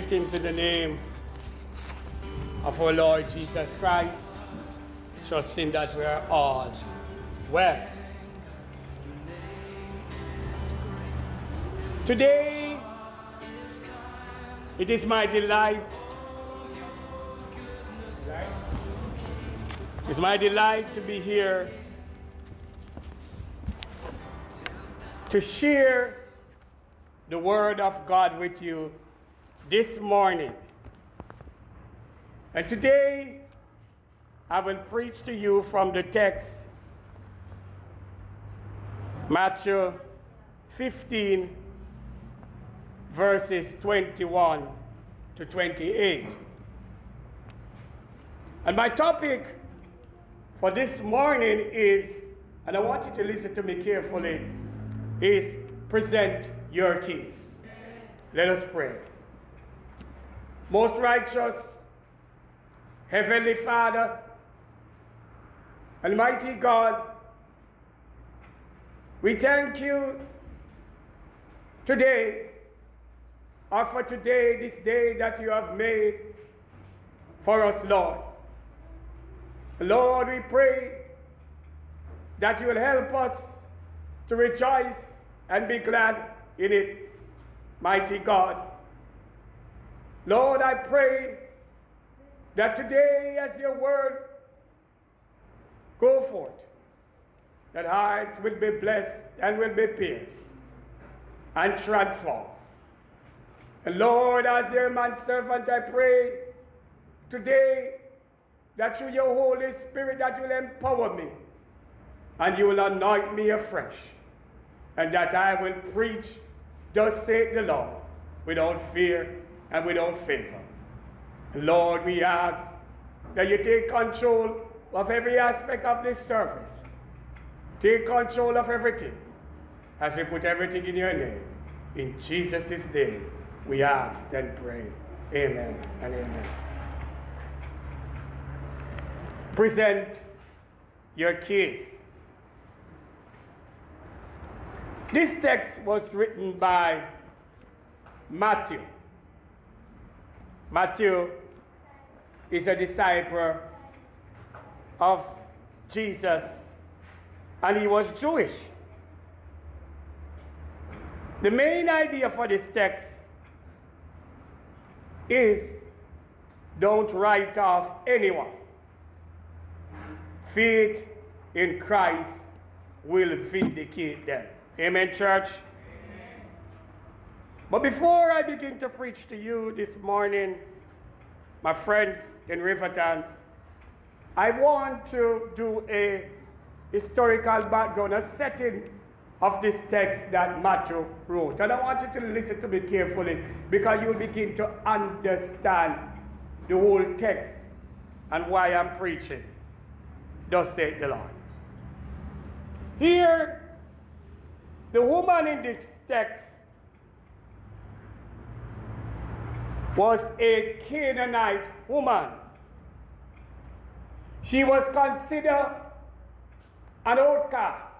Greetings in the name of our Lord Jesus Christ, trusting that we are all well. Today, it is my delight. It's my delight to be here to share the Word of God with you this morning. And today, I will preach to you from the text Matthew 15, verses 21 to 28. And my topic for this morning is, and I want you to listen to me carefully, is present your keys. Let us pray. Most righteous, Heavenly Father, Almighty God, we thank you today, or for today, this day that you have made for us, Lord. Lord, we pray that you will help us to rejoice and be glad in it, mighty God. Lord, I pray that today, as your word go forth, that hearts will be blessed and will be pierced and transformed. And Lord, as your man servant, I pray today that through your Holy Spirit that you will empower me and you will anoint me afresh and that I will preach, thus saith the Lord, without fear and without favor. Lord, we ask that you take control of every aspect of this service. Take control of everything as we put everything in your name. In Jesus' name, we ask and pray. Amen and amen. Present your case. This text was written by Matthew. Matthew is a disciple of Jesus and he was Jewish. The main idea for this text is don't write off anyone. Faith in Christ will vindicate them. Amen, church? But before I begin to preach to you this morning, my friends in Riverton, I want to do a historical background, a setting of this text that Matthew wrote. And I want you to listen to me carefully because you'll begin to understand the whole text and why I'm preaching. Thus saith the Lord. Here, the woman in this text was a Canaanite woman. She was considered an outcast,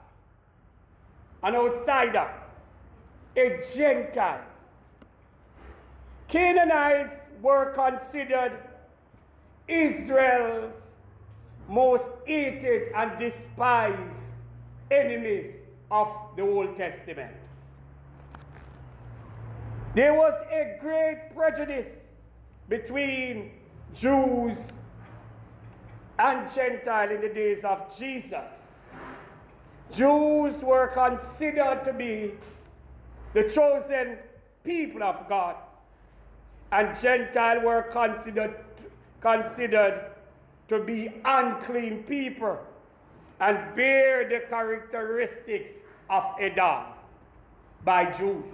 an outsider, a Gentile. Canaanites were considered Israel's most hated and despised enemies of the Old Testament. There was a great prejudice between Jews and Gentiles in the days of Jesus. Jews were considered to be the chosen people of God, and Gentiles were considered, considered to be unclean people and bear the characteristics of Edom by Jews.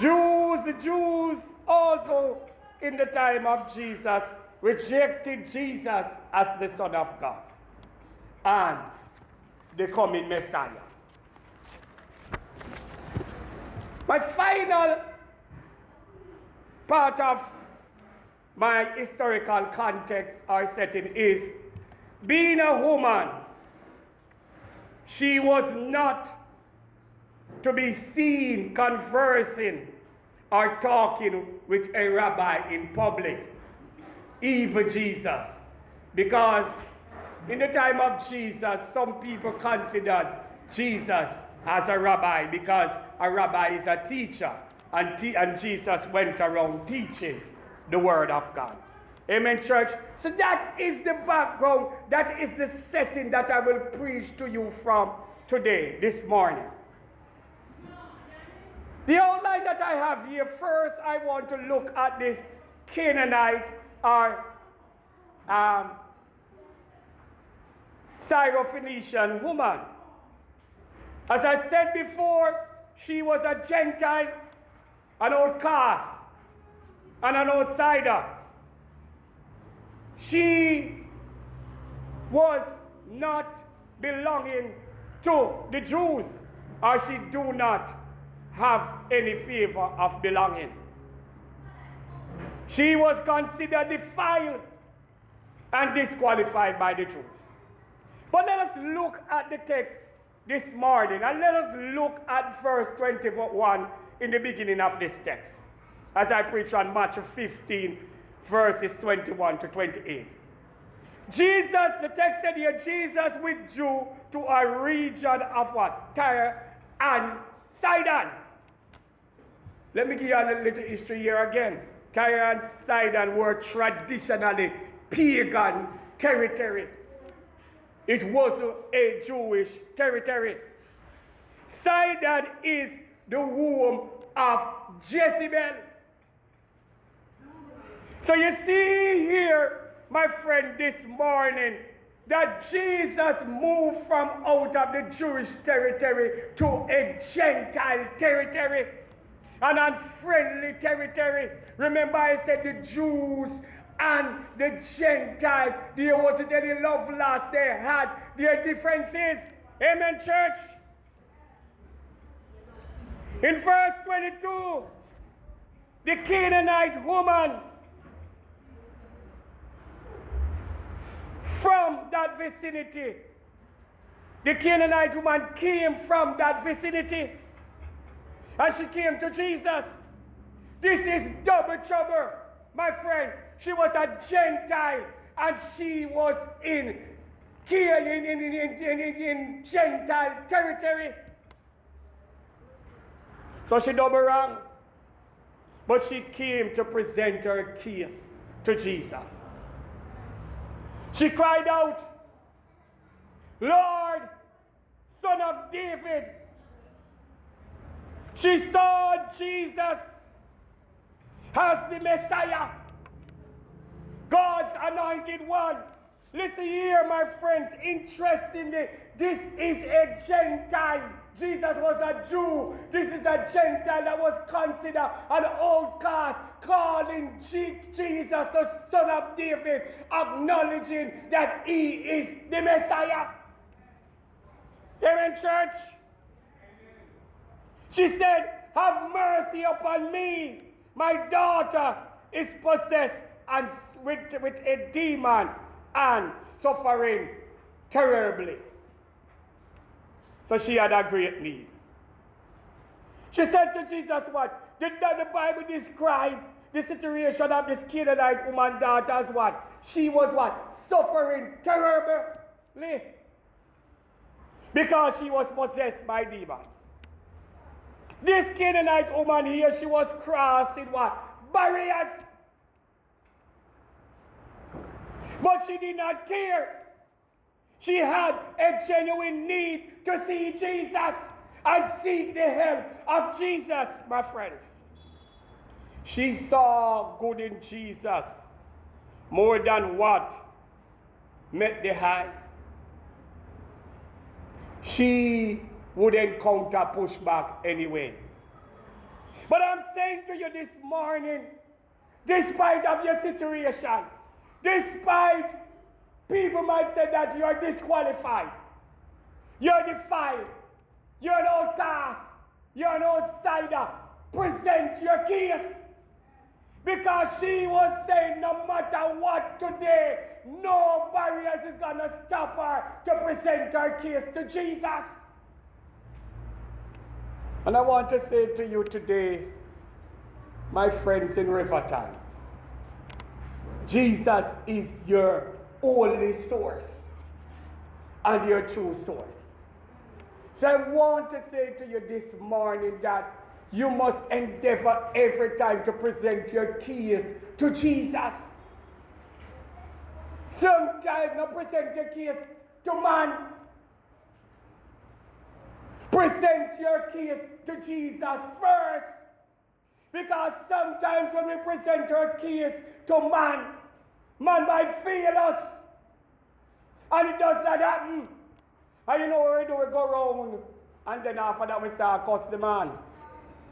Jews, the Jews also in the time of Jesus rejected Jesus as the Son of God and the coming Messiah. My final part of my historical context or setting is being a woman, she was not to be seen conversing or talking with a rabbi in public, even Jesus. Because in the time of Jesus, some people considered Jesus as a rabbi because a rabbi is a teacher. And, te- and Jesus went around teaching the word of God. Amen, church. So that is the background, that is the setting that I will preach to you from today, this morning. The outline that I have here, first, I want to look at this Canaanite or um, Syrophoenician woman. As I said before, she was a Gentile, an outcast, and an outsider. She was not belonging to the Jews, or she do not have any favor of belonging. She was considered defiled and disqualified by the Jews. But let us look at the text this morning and let us look at verse 21 in the beginning of this text as I preach on Matthew 15, verses 21 to 28. Jesus, the text said here, Jesus withdrew to a region of what? Tyre and Sidon. Let me give you a little history here again. Tyre and Sidon were traditionally pagan territory. It was a Jewish territory. Sidon is the womb of Jezebel. So you see here, my friend, this morning, that Jesus moved from out of the Jewish territory to a Gentile territory, an unfriendly territory. Remember, I said the Jews and the Gentile, there wasn't any love lost. They had their differences. Amen, church. In verse 22, the Canaanite woman from that vicinity, the Canaanite woman came from that vicinity and she came to Jesus. This is double trouble, my friend. She was a Gentile and she was in, in, in, in, in, Gentile territory. So she double wrong. But she came to present her case to Jesus. She cried out, Lord, son of David. She saw Jesus as the Messiah. God's anointed one. Listen here, my friends. Interestingly, this is a Gentile. Jesus was a Jew. This is a Gentile that was considered an outcast, calling Jesus the Son of David, acknowledging that he is the Messiah. Amen, church? She said, Have mercy upon me. My daughter is possessed and with, with a demon and suffering terribly. So she had a great need. She said to Jesus, What? Did the Bible describe the situation of this Canaanite woman daughter as what? She was what? Suffering terribly. Because she was possessed by demons. This Canaanite woman here, she was crossing what? Barriers. But she did not care. She had a genuine need to see Jesus and seek the help of Jesus, my friends. She saw good in Jesus more than what met the eye. She would encounter pushback anyway. But I'm saying to you this morning, despite of your situation, Despite people might say that you are disqualified, you're defiled, you're an outcast, you're an outsider. Present your case. Because she was saying, no matter what today, no barriers is going to stop her to present her case to Jesus. And I want to say to you today, my friends in Riverton, Jesus is your only source and your true source. So I want to say to you this morning that you must endeavor every time to present your keys to Jesus. Sometimes not present your keys to man. Present your case to Jesus first. Because sometimes when we present our case to man, man might fail us. And it does not happen. And you know where do? We go around and then after that we start cuss the man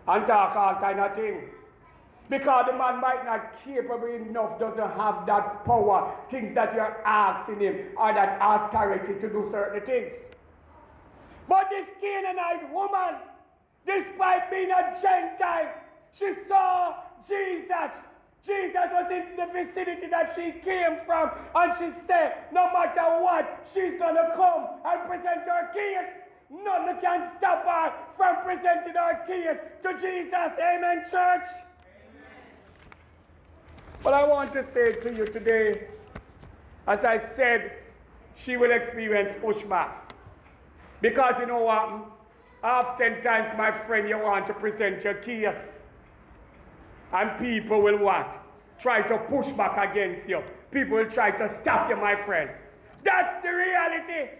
and talk all kind of thing. Because the man might not capable enough, doesn't have that power, things that you're asking him, or that authority to do certain things. But this Canaanite woman, despite being a Gentile, she saw Jesus. Jesus was in the vicinity that she came from, and she said, No matter what, she's gonna come and present her keys. None can stop her from presenting her keys to Jesus. Amen, church. But I want to say to you today, as I said, she will experience pushback. Because you know what? Oftentimes, my friend, you want to present your keys. And people will what? Try to push back against you. People will try to stop you, my friend. That's the reality.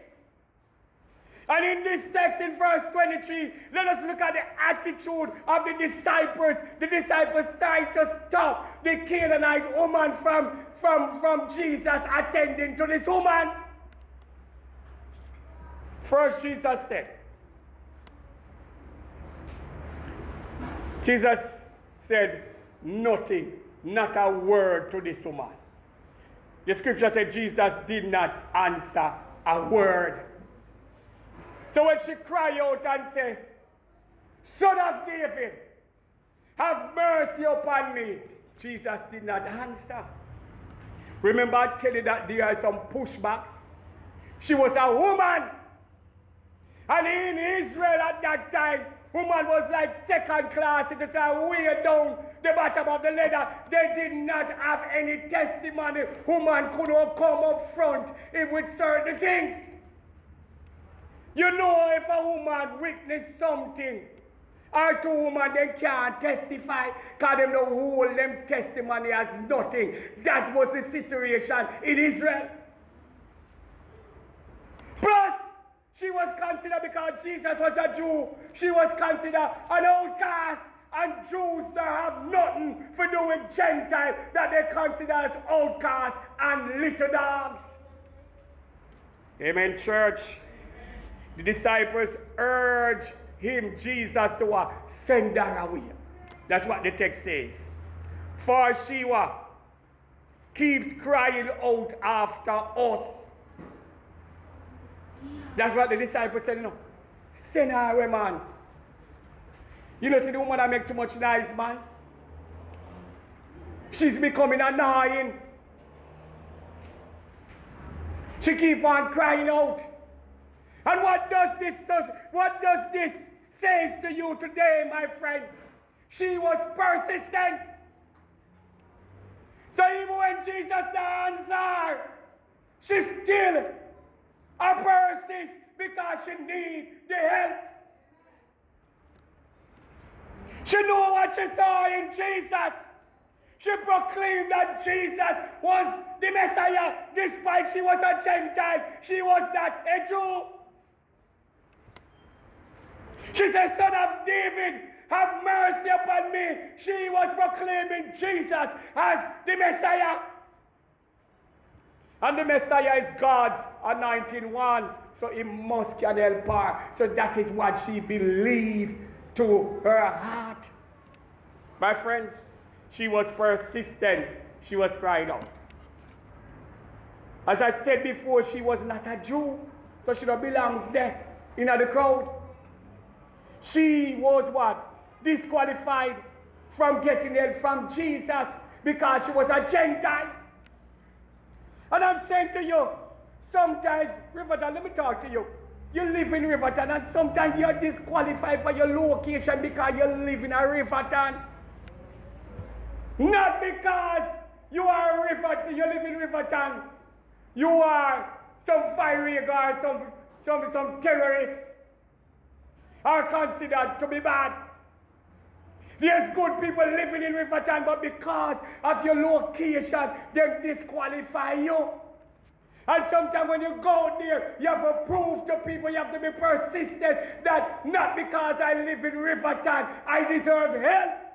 And in this text in verse 23, let us look at the attitude of the disciples. The disciples tried to stop the Canaanite woman from, from, from Jesus attending to this woman. First, Jesus said, Jesus said nothing, not a word to this woman. The scripture said Jesus did not answer a word. So when she cried out and said, Son of David, have mercy upon me, Jesus did not answer. Remember, I tell you that there are some pushbacks. She was a woman. And in Israel at that time, woman was like second class. A way down the bottom of the ladder. They did not have any testimony. Woman could not come up front with certain things. You know, if a woman witness something, or two women they can't testify because them don't hold them testimony as nothing. That was the situation in Israel. Plus, she was considered because Jesus was a Jew. She was considered an outcast. And Jews don't have nothing for doing Gentile that they consider as outcasts and little dogs. Amen, church. The disciples urge him, Jesus, to uh, send her away. That's what the text says. For she uh, keeps crying out after us. That's what the disciples said, you know. Send her away, man. You know, see the woman that make too much noise, man. She's becoming annoying. She keep on crying out. And what does this what does this says to you today, my friend? She was persistent. So even when Jesus answered, she still a persist because she need the help. She knew what she saw in Jesus. She proclaimed that Jesus was the Messiah, despite she was a Gentile. She was not a Jew. She said, Son of David, have mercy upon me. She was proclaiming Jesus as the Messiah. And the Messiah is God's anointing one. So he must can help her. So that is what she believed to her heart. My friends, she was persistent. She was crying out. As I said before, she was not a Jew. So she don't belongs there in the crowd. She was what? Disqualified from getting help from Jesus because she was a Gentile. And I'm saying to you, sometimes, Riverton, let me talk to you. You live in Riverton and sometimes you're disqualified for your location because you live in a Riverton. Not because you are a river, you live in Riverton. You are some fiery guy, some, some, some terrorist are considered to be bad. There's good people living in Riverton, but because of your location, they disqualify you. And sometimes when you go there, you have to prove to people, you have to be persistent that not because I live in Riverton, I deserve help.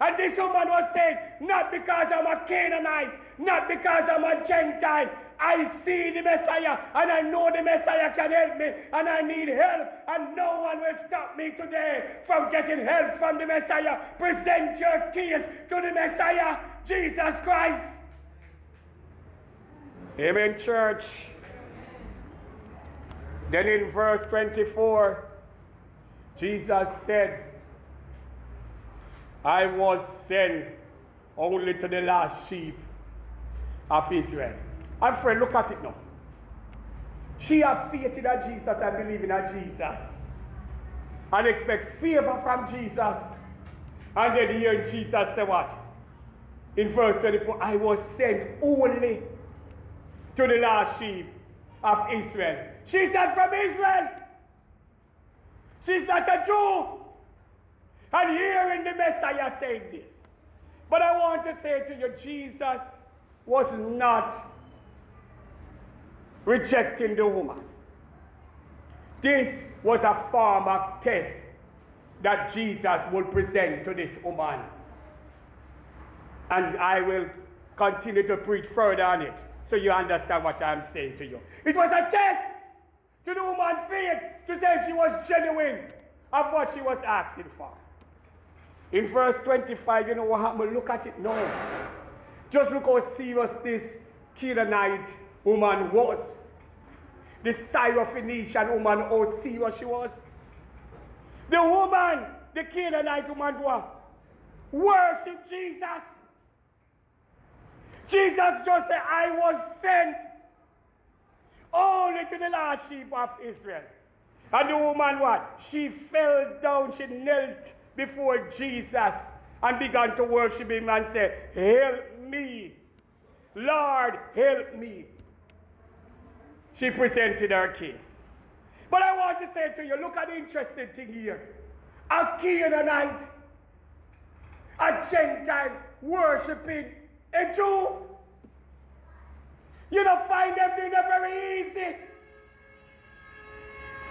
And this woman was saying, not because I'm a Canaanite, not because I'm a Gentile. I see the Messiah and I know the Messiah can help me and I need help. And no one will stop me today from getting help from the Messiah. Present your case to the Messiah, Jesus Christ. Amen, church. Then in verse 24, Jesus said, I was sent only to the last sheep of Israel. And friend, look at it now. She has faith in Jesus and believe in Jesus. And expect favor from Jesus. And then hear Jesus say what? In verse 24, I was sent only to the last sheep of Israel. She's not from Israel. She's not a Jew. And hearing the Messiah saying this. But I want to say to you, Jesus was not rejecting the woman. This was a form of test that Jesus would present to this woman. And I will continue to preach further on it so you understand what I'm saying to you. It was a test to the woman's faith to say she was genuine of what she was asking for. In verse 25, you know what happened? Look at it now. Just look how serious this Canaanite woman was. The Syrophoenician woman, how serious she was. The woman, the Canaanite woman? Worship Jesus. Jesus just said, I was sent only to the last sheep of Israel. And the woman what? She fell down, she knelt before Jesus and began to worship him and say, Help me. Lord, help me. She presented her case. But I want to say to you, look at the interesting thing here. A Canaanite, a Gentile worshiping a Jew. You don't find them doing it very easy.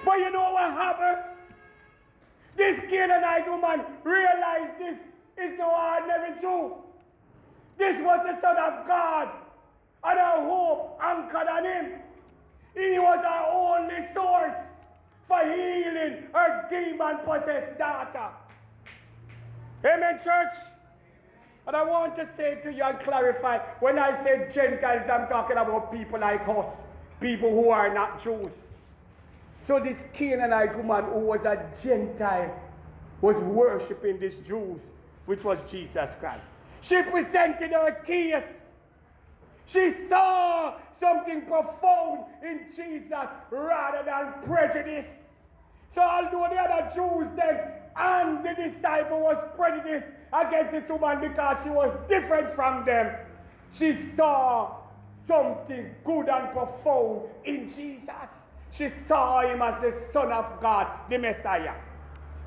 But you know what happened? This Canaanite woman realized this is no ordinary Jew. This was the Son of God, and her hope anchored on him. He was her only source for healing her demon possessed daughter. Amen, church? And I want to say to you and clarify when I say Gentiles, I'm talking about people like us, people who are not Jews. So this Canaanite woman who was a Gentile was worshiping these Jews, which was Jesus Christ. She presented her case. She saw something profound in Jesus rather than prejudice. So although the other Jews then and the disciple was prejudiced against this woman because she was different from them, she saw something good and profound in Jesus. She saw him as the Son of God, the Messiah,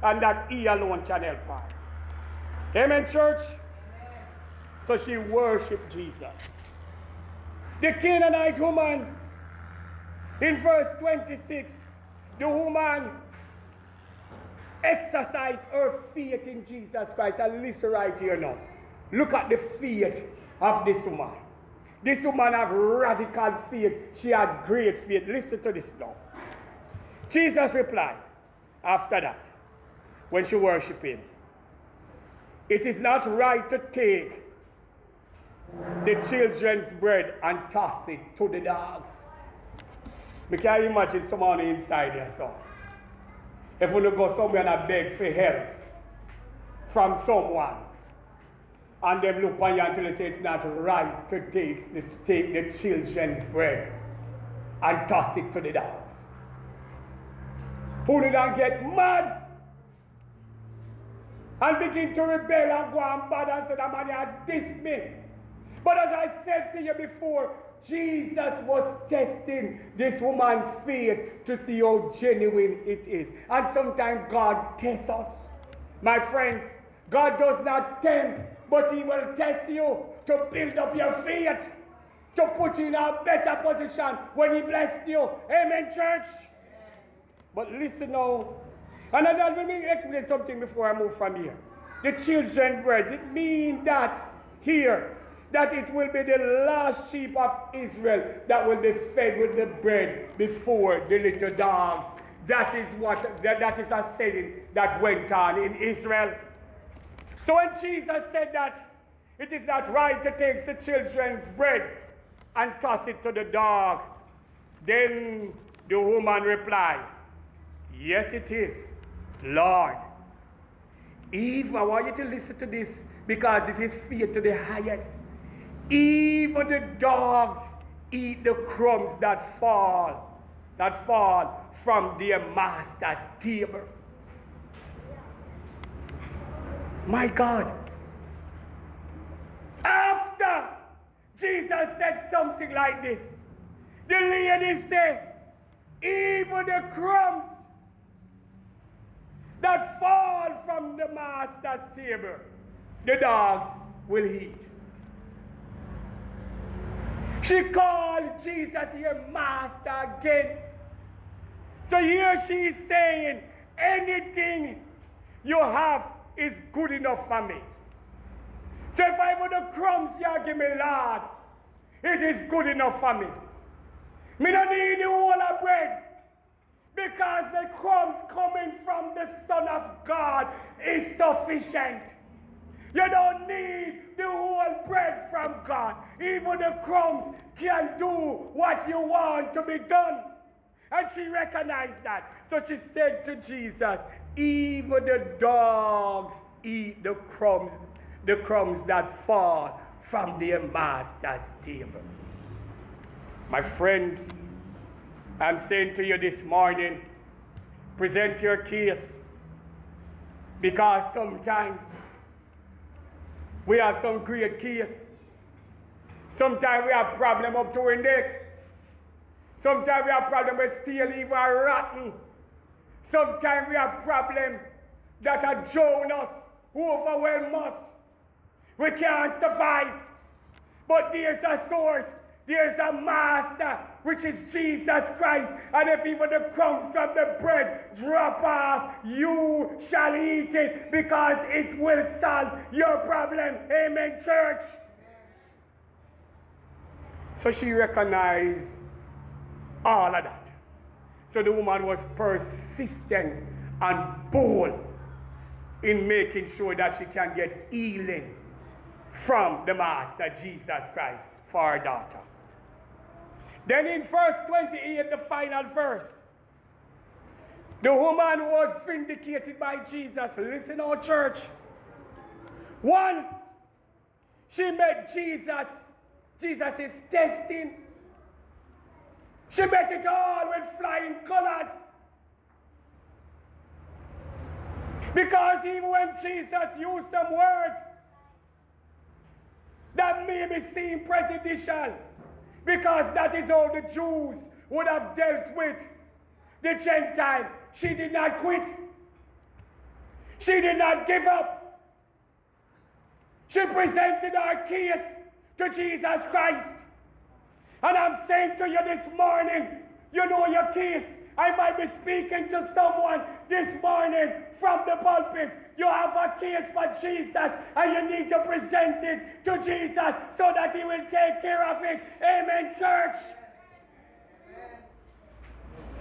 and that he alone can help her. Amen, church? So she worshiped Jesus. The Canaanite woman, in verse 26, the woman exercised her faith in Jesus Christ. And listen right here now. Look at the faith of this woman. This woman have radical faith. She had great faith. Listen to this now. Jesus replied after that, when she worshiped him, it is not right to take the children's bread and toss it to the dogs. We can imagine someone inside there, so. If we go somewhere and I beg for help from someone, and them look on you until they say it's not right to take the, take the children's bread and toss it to the dogs. Who did I get mad? and begin to rebel and go and bad and say that man had diss me. But as I said to you before, Jesus was testing this woman's faith to see how genuine it is. And sometimes God tests us. My friends, God does not tempt, but He will test you to build up your faith, to put you in a better position when He blessed you. Amen, church? But listen now. And then let me explain something before I move from here. The children bread, it means that here, that it will be the last sheep of Israel that will be fed with the bread before the little dogs. That is what that, that is a saying that went on in Israel. So when Jesus said that it is not right to take the children's bread and toss it to the dog, then the woman replied, Yes, it is, Lord. Eve, I want you to listen to this because it is fear to the highest. Even the dogs eat the crumbs that fall, that fall from their master's table. My God. After Jesus said something like this, the lady said, even the crumbs that fall from the master's table, the dogs will eat. She called Jesus here master again. So here she is saying, anything you have is good enough for me. So if I want the crumbs you give me, Lord, it is good enough for me. Me don't need the whole of bread. Because the crumbs coming from the Son of God is sufficient. You don't need the whole bread from God. Even the crumbs can do what you want to be done. And she recognized that. So she said to Jesus, Even the dogs eat the crumbs, the crumbs that fall from their master's table. My friends, I'm saying to you this morning, present your case. Because sometimes we have some great case. Sometimes we have problem up to our neck. Sometimes we have problem with steel even rotten. Sometimes we have problems that are drown us, overwhelm us. We can't survive. But there's a source, there's a master, which is Jesus Christ. And if even the crumbs from the bread drop off, you shall eat it because it will solve your problem. Amen, church. So she recognized all of that. So the woman was persistent and bold in making sure that she can get healing from the Master Jesus Christ for her daughter. Then in verse 28, the final verse, the woman was vindicated by Jesus. Listen, our church. One, she met Jesus. Jesus is testing. She met it all with flying colors. Because even when Jesus used some words that may be seen prejudicial, because that is how the Jews would have dealt with the Gentile. She did not quit. She did not give up. She presented her case to Jesus Christ. And I'm saying to you this morning, you know your case. I might be speaking to someone this morning from the pulpit. You have a case for Jesus and you need to present it to Jesus so that he will take care of it. Amen, church.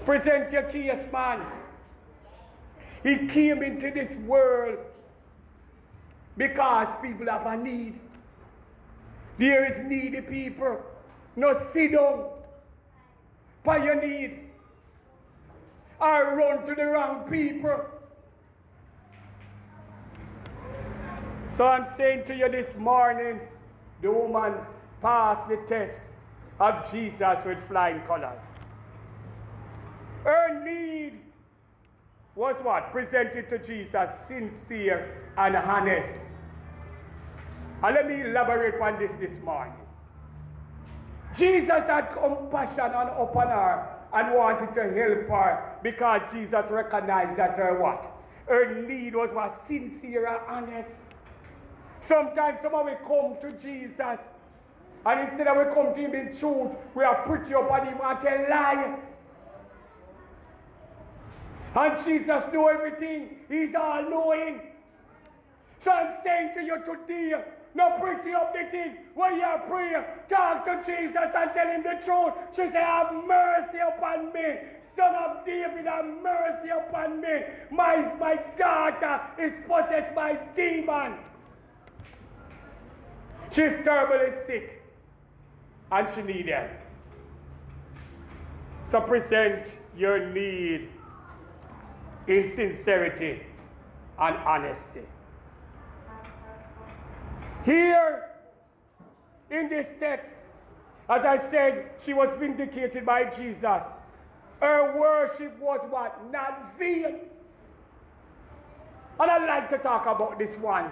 Present your case, man. He came into this world because people have a need. There is needy people. No sit down by your need. Or run to the wrong people. So I'm saying to you this morning, the woman passed the test of Jesus with flying colors. Her need was what? Presented to Jesus, sincere and honest. And let me elaborate on this this morning. Jesus had compassion on upon her and wanted to help her because Jesus recognized that her what? Her need was what? Sincere and honest. Sometimes some of we come to Jesus and instead of we come to him in truth, we are pretty up on him and tell lie. And Jesus knew everything. He's all knowing. So I'm saying to you today, no pretty up the thing. When you pray, talk to Jesus and tell him the truth. She said, Have mercy upon me. Son of David, have mercy upon me. My, my daughter is possessed by demon. She's terribly sick and she needs help. So present your need in sincerity and honesty. Here in this text, as I said, she was vindicated by Jesus. Her worship was what? Not vain. And I'd like to talk about this one.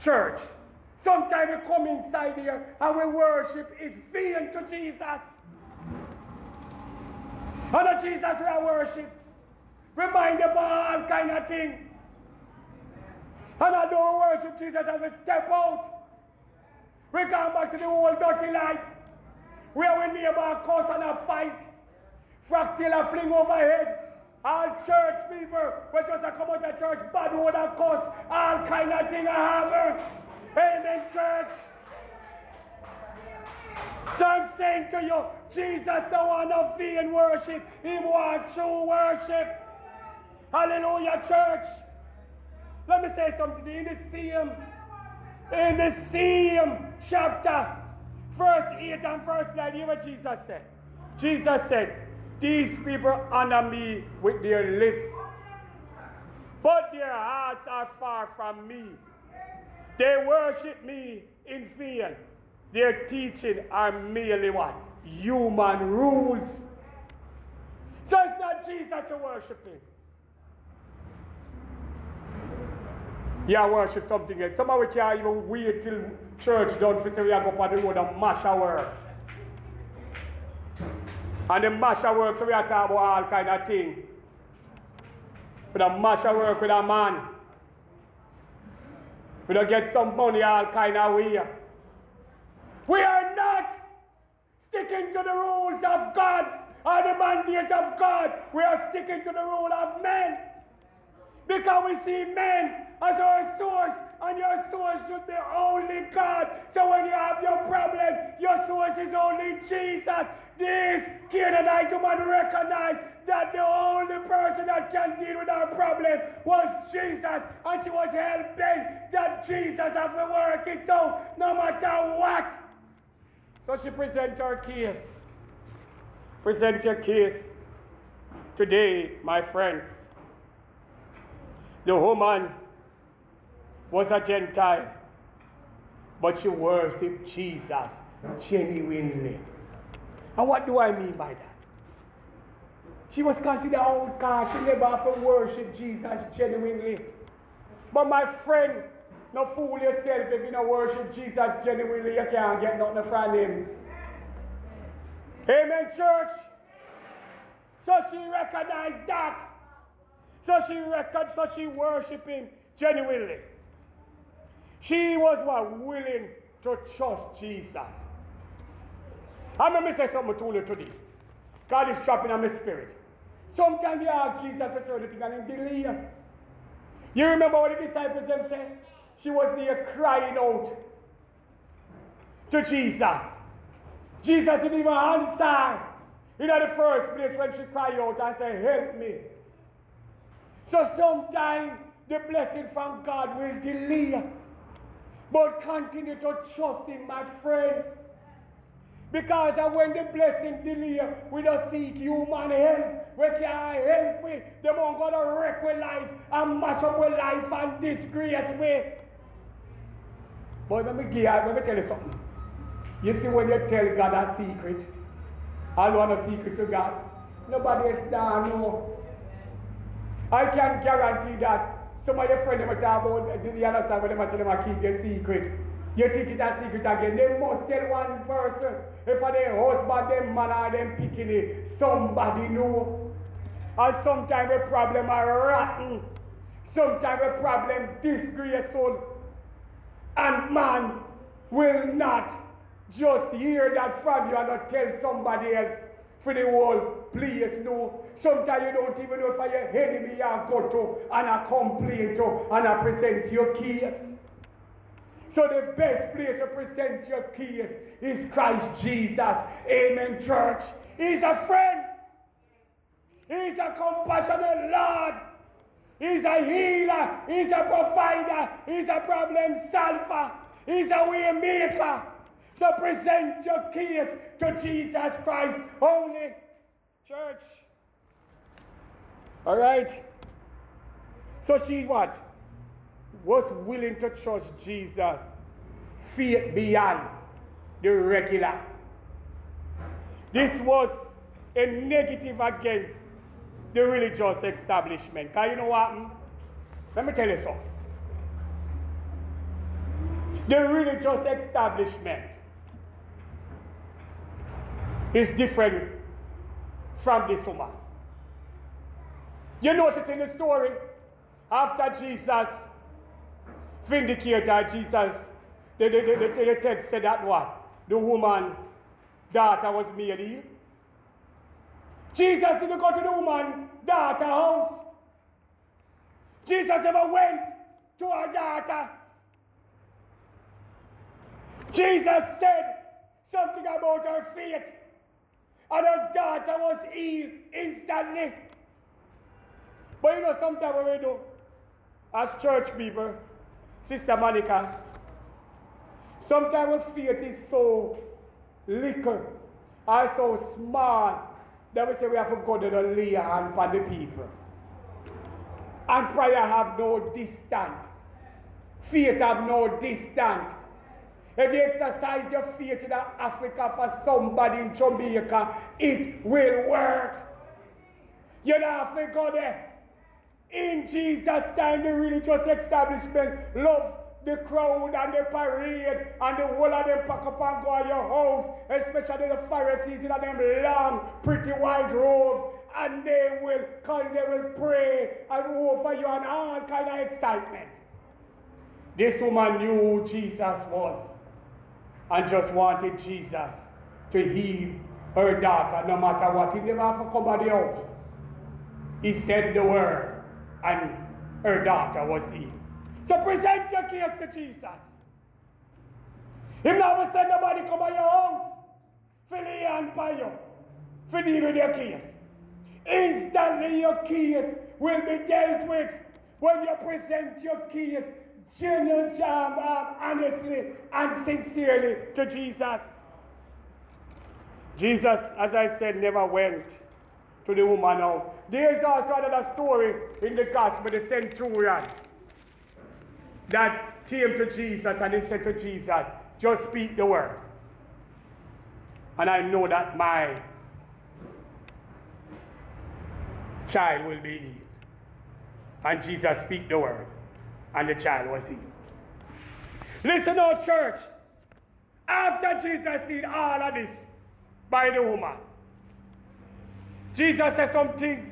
Church. Sometimes we come inside here and we worship is vain to Jesus. And the Jesus we worship remind of all kind of thing. And I don't worship Jesus as we step out. We come back to the old dirty life. Where we neighbor cause and a fight. Fractal a fling overhead. All church people, which was a come out of church, bad word of course, all kind of thing a hammer. Amen, church. So I'm saying to you, Jesus don't want no vain worship. He wants true worship. Hallelujah, church. Let me say something in the same, in the same chapter, verse 8 and verse 9, hear what Jesus said. Jesus said, These people honor me with their lips, but their hearts are far from me. They worship me in vain. Their teaching are merely what? Human rules. So it's not Jesus you're worshiping. Yeah, worship something else. Some of we can't even wait till church done for say we go on the road and masher works. And the masher works, so we are talking about all kind of thing. For the masher work with a man. We don't get some money all kind of way. We are not sticking to the rules of God or the mandate of God. We are sticking to the rule of men. Because we see men as our source, and your source should be only God. So when you have your problem, your source is only Jesus. This Canaanite woman recognized that the only person that can deal with our problem was Jesus, and she was hell bent that Jesus has to work it out no matter what. So she present her case. Present your case today, my friends. The woman was a Gentile, but she worshiped Jesus genuinely. And what do I mean by that? She was considered outcast. She never have to worship Jesus genuinely. But my friend, no fool yourself if you don't worship Jesus genuinely, you can't get nothing from him. Amen, church. So she recognized that. So she recognized, so she worshiped him genuinely. She was what? Willing to trust Jesus. I'm going remember say something to you today. God is dropping on my spirit. Sometimes you ask Jesus for certain things and he delay. You remember what the disciples them said? She was there crying out to Jesus. Jesus didn't even answer. You know the first place when she cried out and said, Help me. So sometimes the blessing from God will delay. But continue to trust Him, my friend. Because when the blessing delay, we don't seek human help. We can't help we. They won't go to wreck with life and mash up with life and disgrace we. But let me, give, let me tell you something. You see when you tell God a secret, I want a secret to God. Nobody else down know. I can guarantee that some of your friends them talk about the understand when they say them keep their secret. You think it's a secret again. They must tell one person. If a their husband, them man or them picking it, somebody know. And sometimes the problem are rotten. Sometimes the problem disgraceful. And man will not just hear that from you and not tell somebody else for the whole place no. Sometimes you don't even know if your enemy you go to and I complain to and I present your case. So the best place to present your case is Christ Jesus. Amen, church. He's a friend. He's a compassionate Lord. He's a healer. He's a provider. He's a problem solver. He's a way maker. So present your case to Jesus Christ only. Church. All right. So she what? Was willing to trust Jesus. Faith beyond the regular. This was a negative against the religious establishment. Because you know what? Hmm? Let me tell you something. The religious establishment is different from this woman. You notice in the story, after Jesus vindicated Jesus, the, the, the, the, text said that what? The woman daughter was made. Jesus didn't go to the woman daughter house. Jesus never went to her daughter. Jesus said something about her faith and her daughter was healed instantly. But you know, sometimes what we do as church people, Sister Monica, sometimes our faith is so little or so small that we say we have to go to the lay hand upon the people. And prayer have no distance. Faith have no distance. If you exercise your faith in Africa for somebody in Jamaica, it will work. You don't have to go there. In Jesus' time, the religious establishment love the crowd and the parade and the whole of them pack up and go to your house, especially the Pharisees in them long, pretty white robes, and they will come, they will pray and offer you and all kind of excitement. This woman knew who Jesus was and just wanted Jesus to heal her daughter no matter what. He never have to come by the house. He said the word and her daughter was healed. So present your case to Jesus. Him never said nobody come by your house Fill the hand by you, for deal with your case. Instantly your case will be dealt with when you present your case genuine job um, honestly and sincerely to Jesus. Jesus, as I said, never went to the woman now. There is also another story in the gospel, the centurion that came to Jesus and he said to Jesus, just speak the word. And I know that my child will be healed. And Jesus speak the word, and the child was healed. Listen, our church. After Jesus said all of this by the woman, Jesus said some things.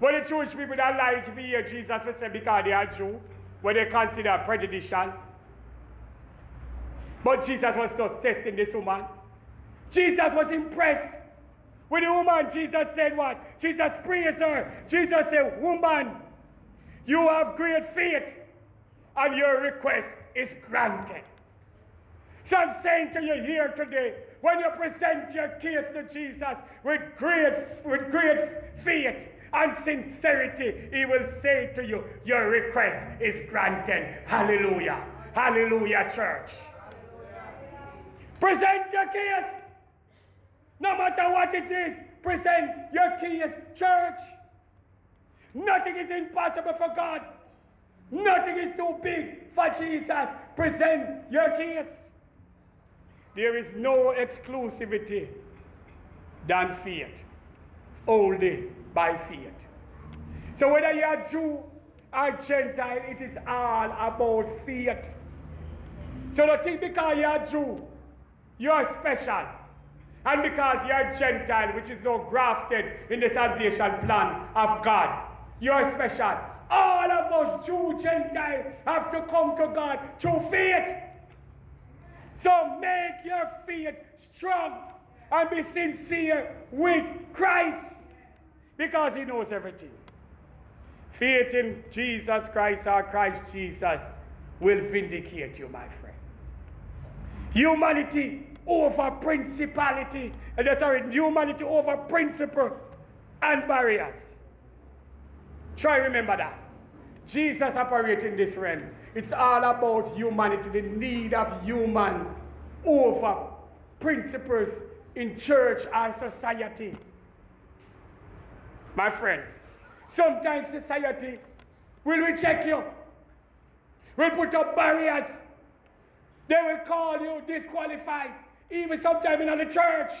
But the Jewish people don't like to hear Jesus say because they are Jew what they consider prejudicial. But Jesus was just testing this woman. Jesus was impressed with the woman. Jesus said, What? Jesus praised her. Jesus said, Woman, you have great faith, and your request is granted. So I'm saying to you here today, when you present your case to Jesus with great, with great faith, and sincerity, he will say to you, Your request is granted. Hallelujah. Hallelujah, church. Present your case. No matter what it is, present your case, church. Nothing is impossible for God. Nothing is too big for Jesus. Present your case. There is no exclusivity than faith. Only by faith. So whether you're Jew or Gentile, it is all about faith. So don't think because you're Jew, you're special. And because you're Gentile, which is now grafted in the salvation plan of God, you're special. All of us, Jew, Gentile, have to come to God through faith. So make your faith strong and be sincere with Christ because He knows everything. Faith in Jesus Christ or Christ Jesus will vindicate you, my friend. Humanity over principality, uh, sorry, humanity over principle and barriers. Try remember that. Jesus operating this realm. It's all about humanity, the need of human over principles in church or society. My friends, sometimes society will reject you, will put up barriers, they will call you disqualified, even sometimes in the church,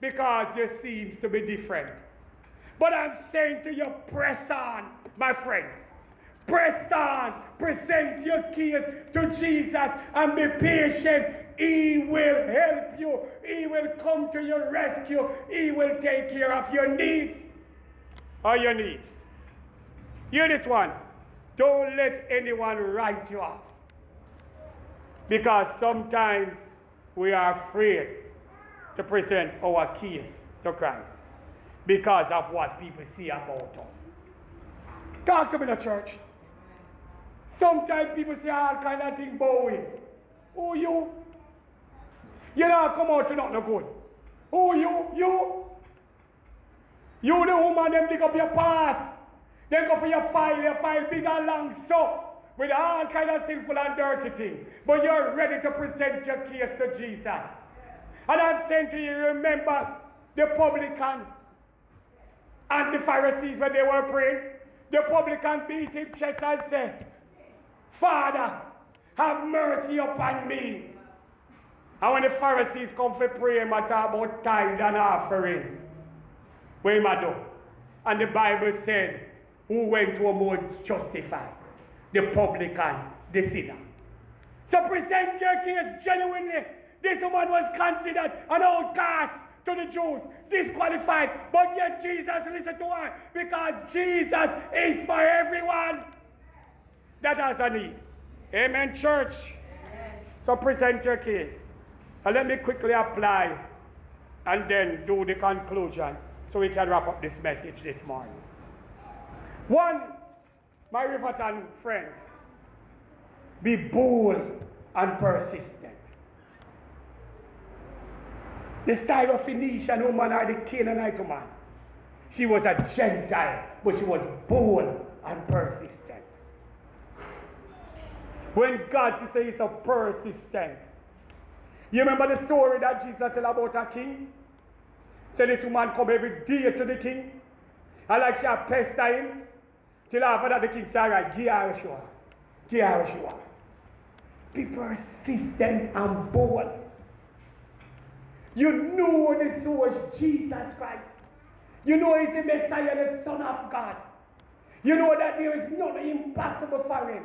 because you seems to be different. But I'm saying to you, press on, my friends. Press on, present your keys to Jesus and be patient. He will help you, He will come to your rescue, He will take care of your need or your needs. Hear this one. Don't let anyone write you off. Because sometimes we are afraid to present our keys to Christ because of what people see about us. Talk to me in the church. Sometimes people say all kind of things Bowie. Who you? You not come out to not no good. Who you? You? You the woman them dig up your past. Then go for your file, your file big and long so with all kind of sinful and dirty things. But you're ready to present your case to Jesus. And I'm saying to you, remember the publican and the Pharisees when they were praying. The publican beat his chest and said, Father, have mercy upon me. And when the Pharisees come for prayer, talk about tithe and offering. Am I do? And the Bible said, who went to a more justified? The publican, the sinner. So present your case genuinely. This woman was considered an outcast to the Jews, disqualified. But yet Jesus listened to her because Jesus is for everyone that has a need. Amen, church. Amen. So present your case. And let me quickly apply and then do the conclusion so we can wrap up this message this morning. One, my Riverton friends, be bold and persistent. The Syrophoenician woman or the Canaanite woman, she was a Gentile, but she was bold and persistent. When God says a persistent. You remember the story that Jesus tell about a king? Say this woman come every day to the king. And like she a pester him. Till after that the king say, all right, give her she want. Give her she want. Be persistent and bold. You know the source, Jesus Christ. You know he's the Messiah, the Son of God. You know that there is nothing impossible for him.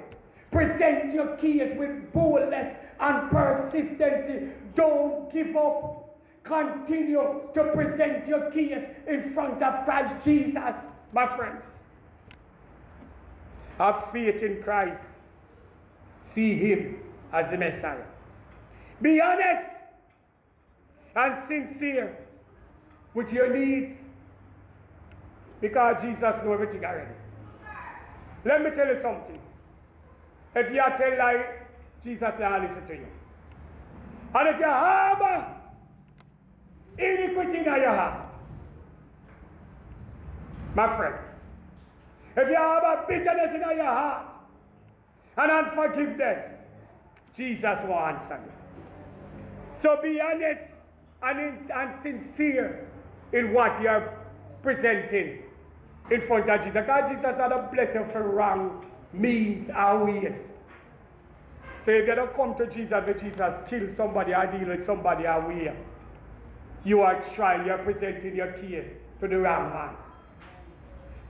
Present your keys with boldness and persistency. Don't give up. Continue to present your keys in front of Christ Jesus, my friends. Have faith in Christ. See Him as the Messiah. Be honest and sincere with your needs because Jesus knows everything already. Let me tell you something. If you are tell lie, Jesus will listen to you. And if you harbor iniquity in your heart, my friends, if you harbor bitterness in your heart and unforgiveness, Jesus will answer you. So be honest and, in, and sincere in what you're presenting in front of Jesus. God, Jesus had a blessing for wrong means our ways. So if you don't come to Jesus, but Jesus kill somebody or deal with somebody our way, you are trying, you're presenting your case to the wrong man.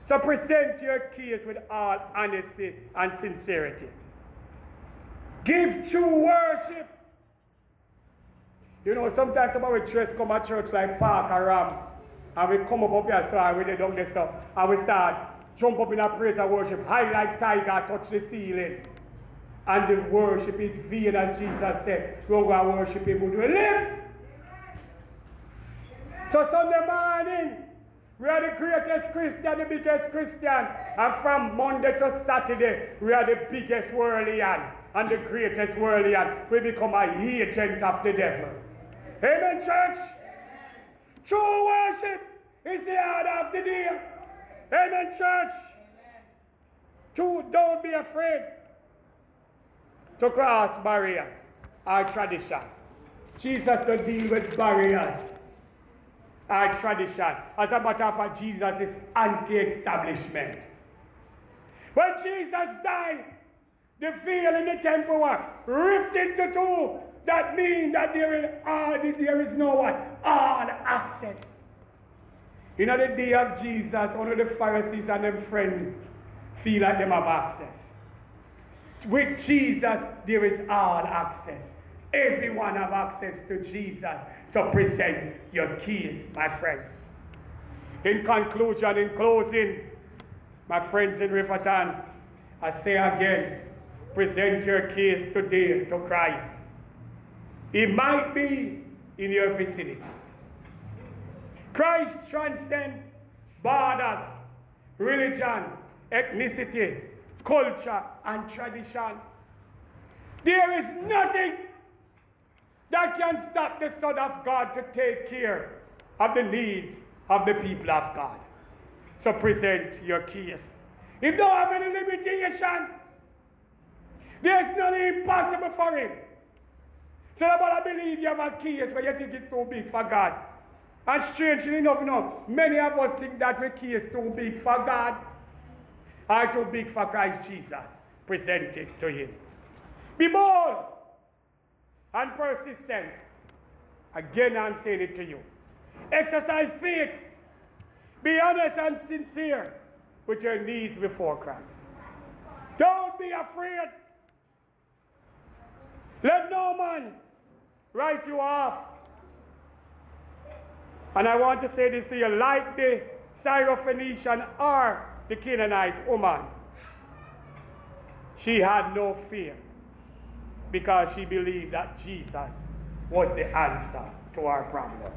So present your case with all honesty and sincerity. Give true worship. You know, sometimes some of we dress come at church like Park or Ram. And we come up up here so we they down there so and we start jump up in a praise and worship, high like tiger, touch the ceiling. And the worship is vain as Jesus said. We're going to worship him with our lips. So Sunday morning, we are the greatest Christian, the biggest Christian. And from Monday to Saturday, we are the biggest worldlian and the greatest worldlian. We become a agent of the devil. Amen, church? True worship is the art of the day. Amen, church? True, don't be afraid to cross barriers or tradition. Jesus don't deal with barriers or tradition. As a matter of fact, Jesus is anti-establishment. When Jesus died, the veil in the temple was ripped into two. That means that there is, all, there is no one, all access. You know, the day of Jesus, of the Pharisees and them friends feel like them have access. With Jesus, there is all access. Everyone have access to Jesus. So present your keys, my friends. In conclusion, in closing, my friends in Riverton, I say again, present your case today to Christ. He might be in your vicinity. Christ transcends borders, religion, ethnicity, culture, and tradition. There is nothing that can stop the Son of God to take care of the needs of the people of God. So present your case. If you don't have any limitation, there's nothing impossible for him. So I believe you have a case but you think it's too big for God. And strangely enough, know, many of us think that key is too big for God or too big for Christ Jesus. Present it to him. Be bold and persistent. Again, I'm saying it to you. Exercise faith. Be honest and sincere with your needs before Christ. Don't be afraid. Let no man write you off. And I want to say this to you like the Syrophoenician or the Canaanite woman. She had no fear because she believed that Jesus was the answer to our problem.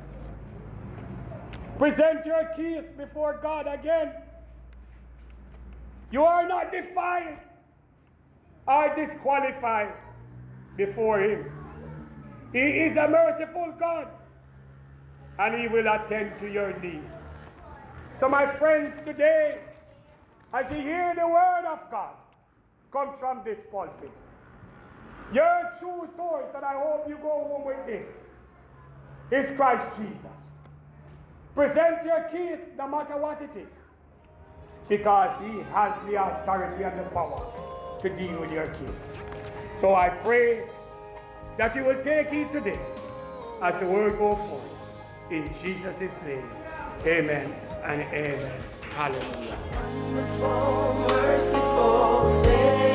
Present your case before God again. You are not defiled or disqualified before Him. He is a merciful God and He will attend to your need. So, my friends, today, as you hear the word of God, comes from this pulpit. Your true source, and I hope you go home with this, is Christ Jesus. Present your case no matter what it is, because He has the authority and the power to deal with your case. So I pray that you will take heed today as the word goes forth. In Jesus' name, amen and amen. Hallelujah. Wonderful, merciful Savior.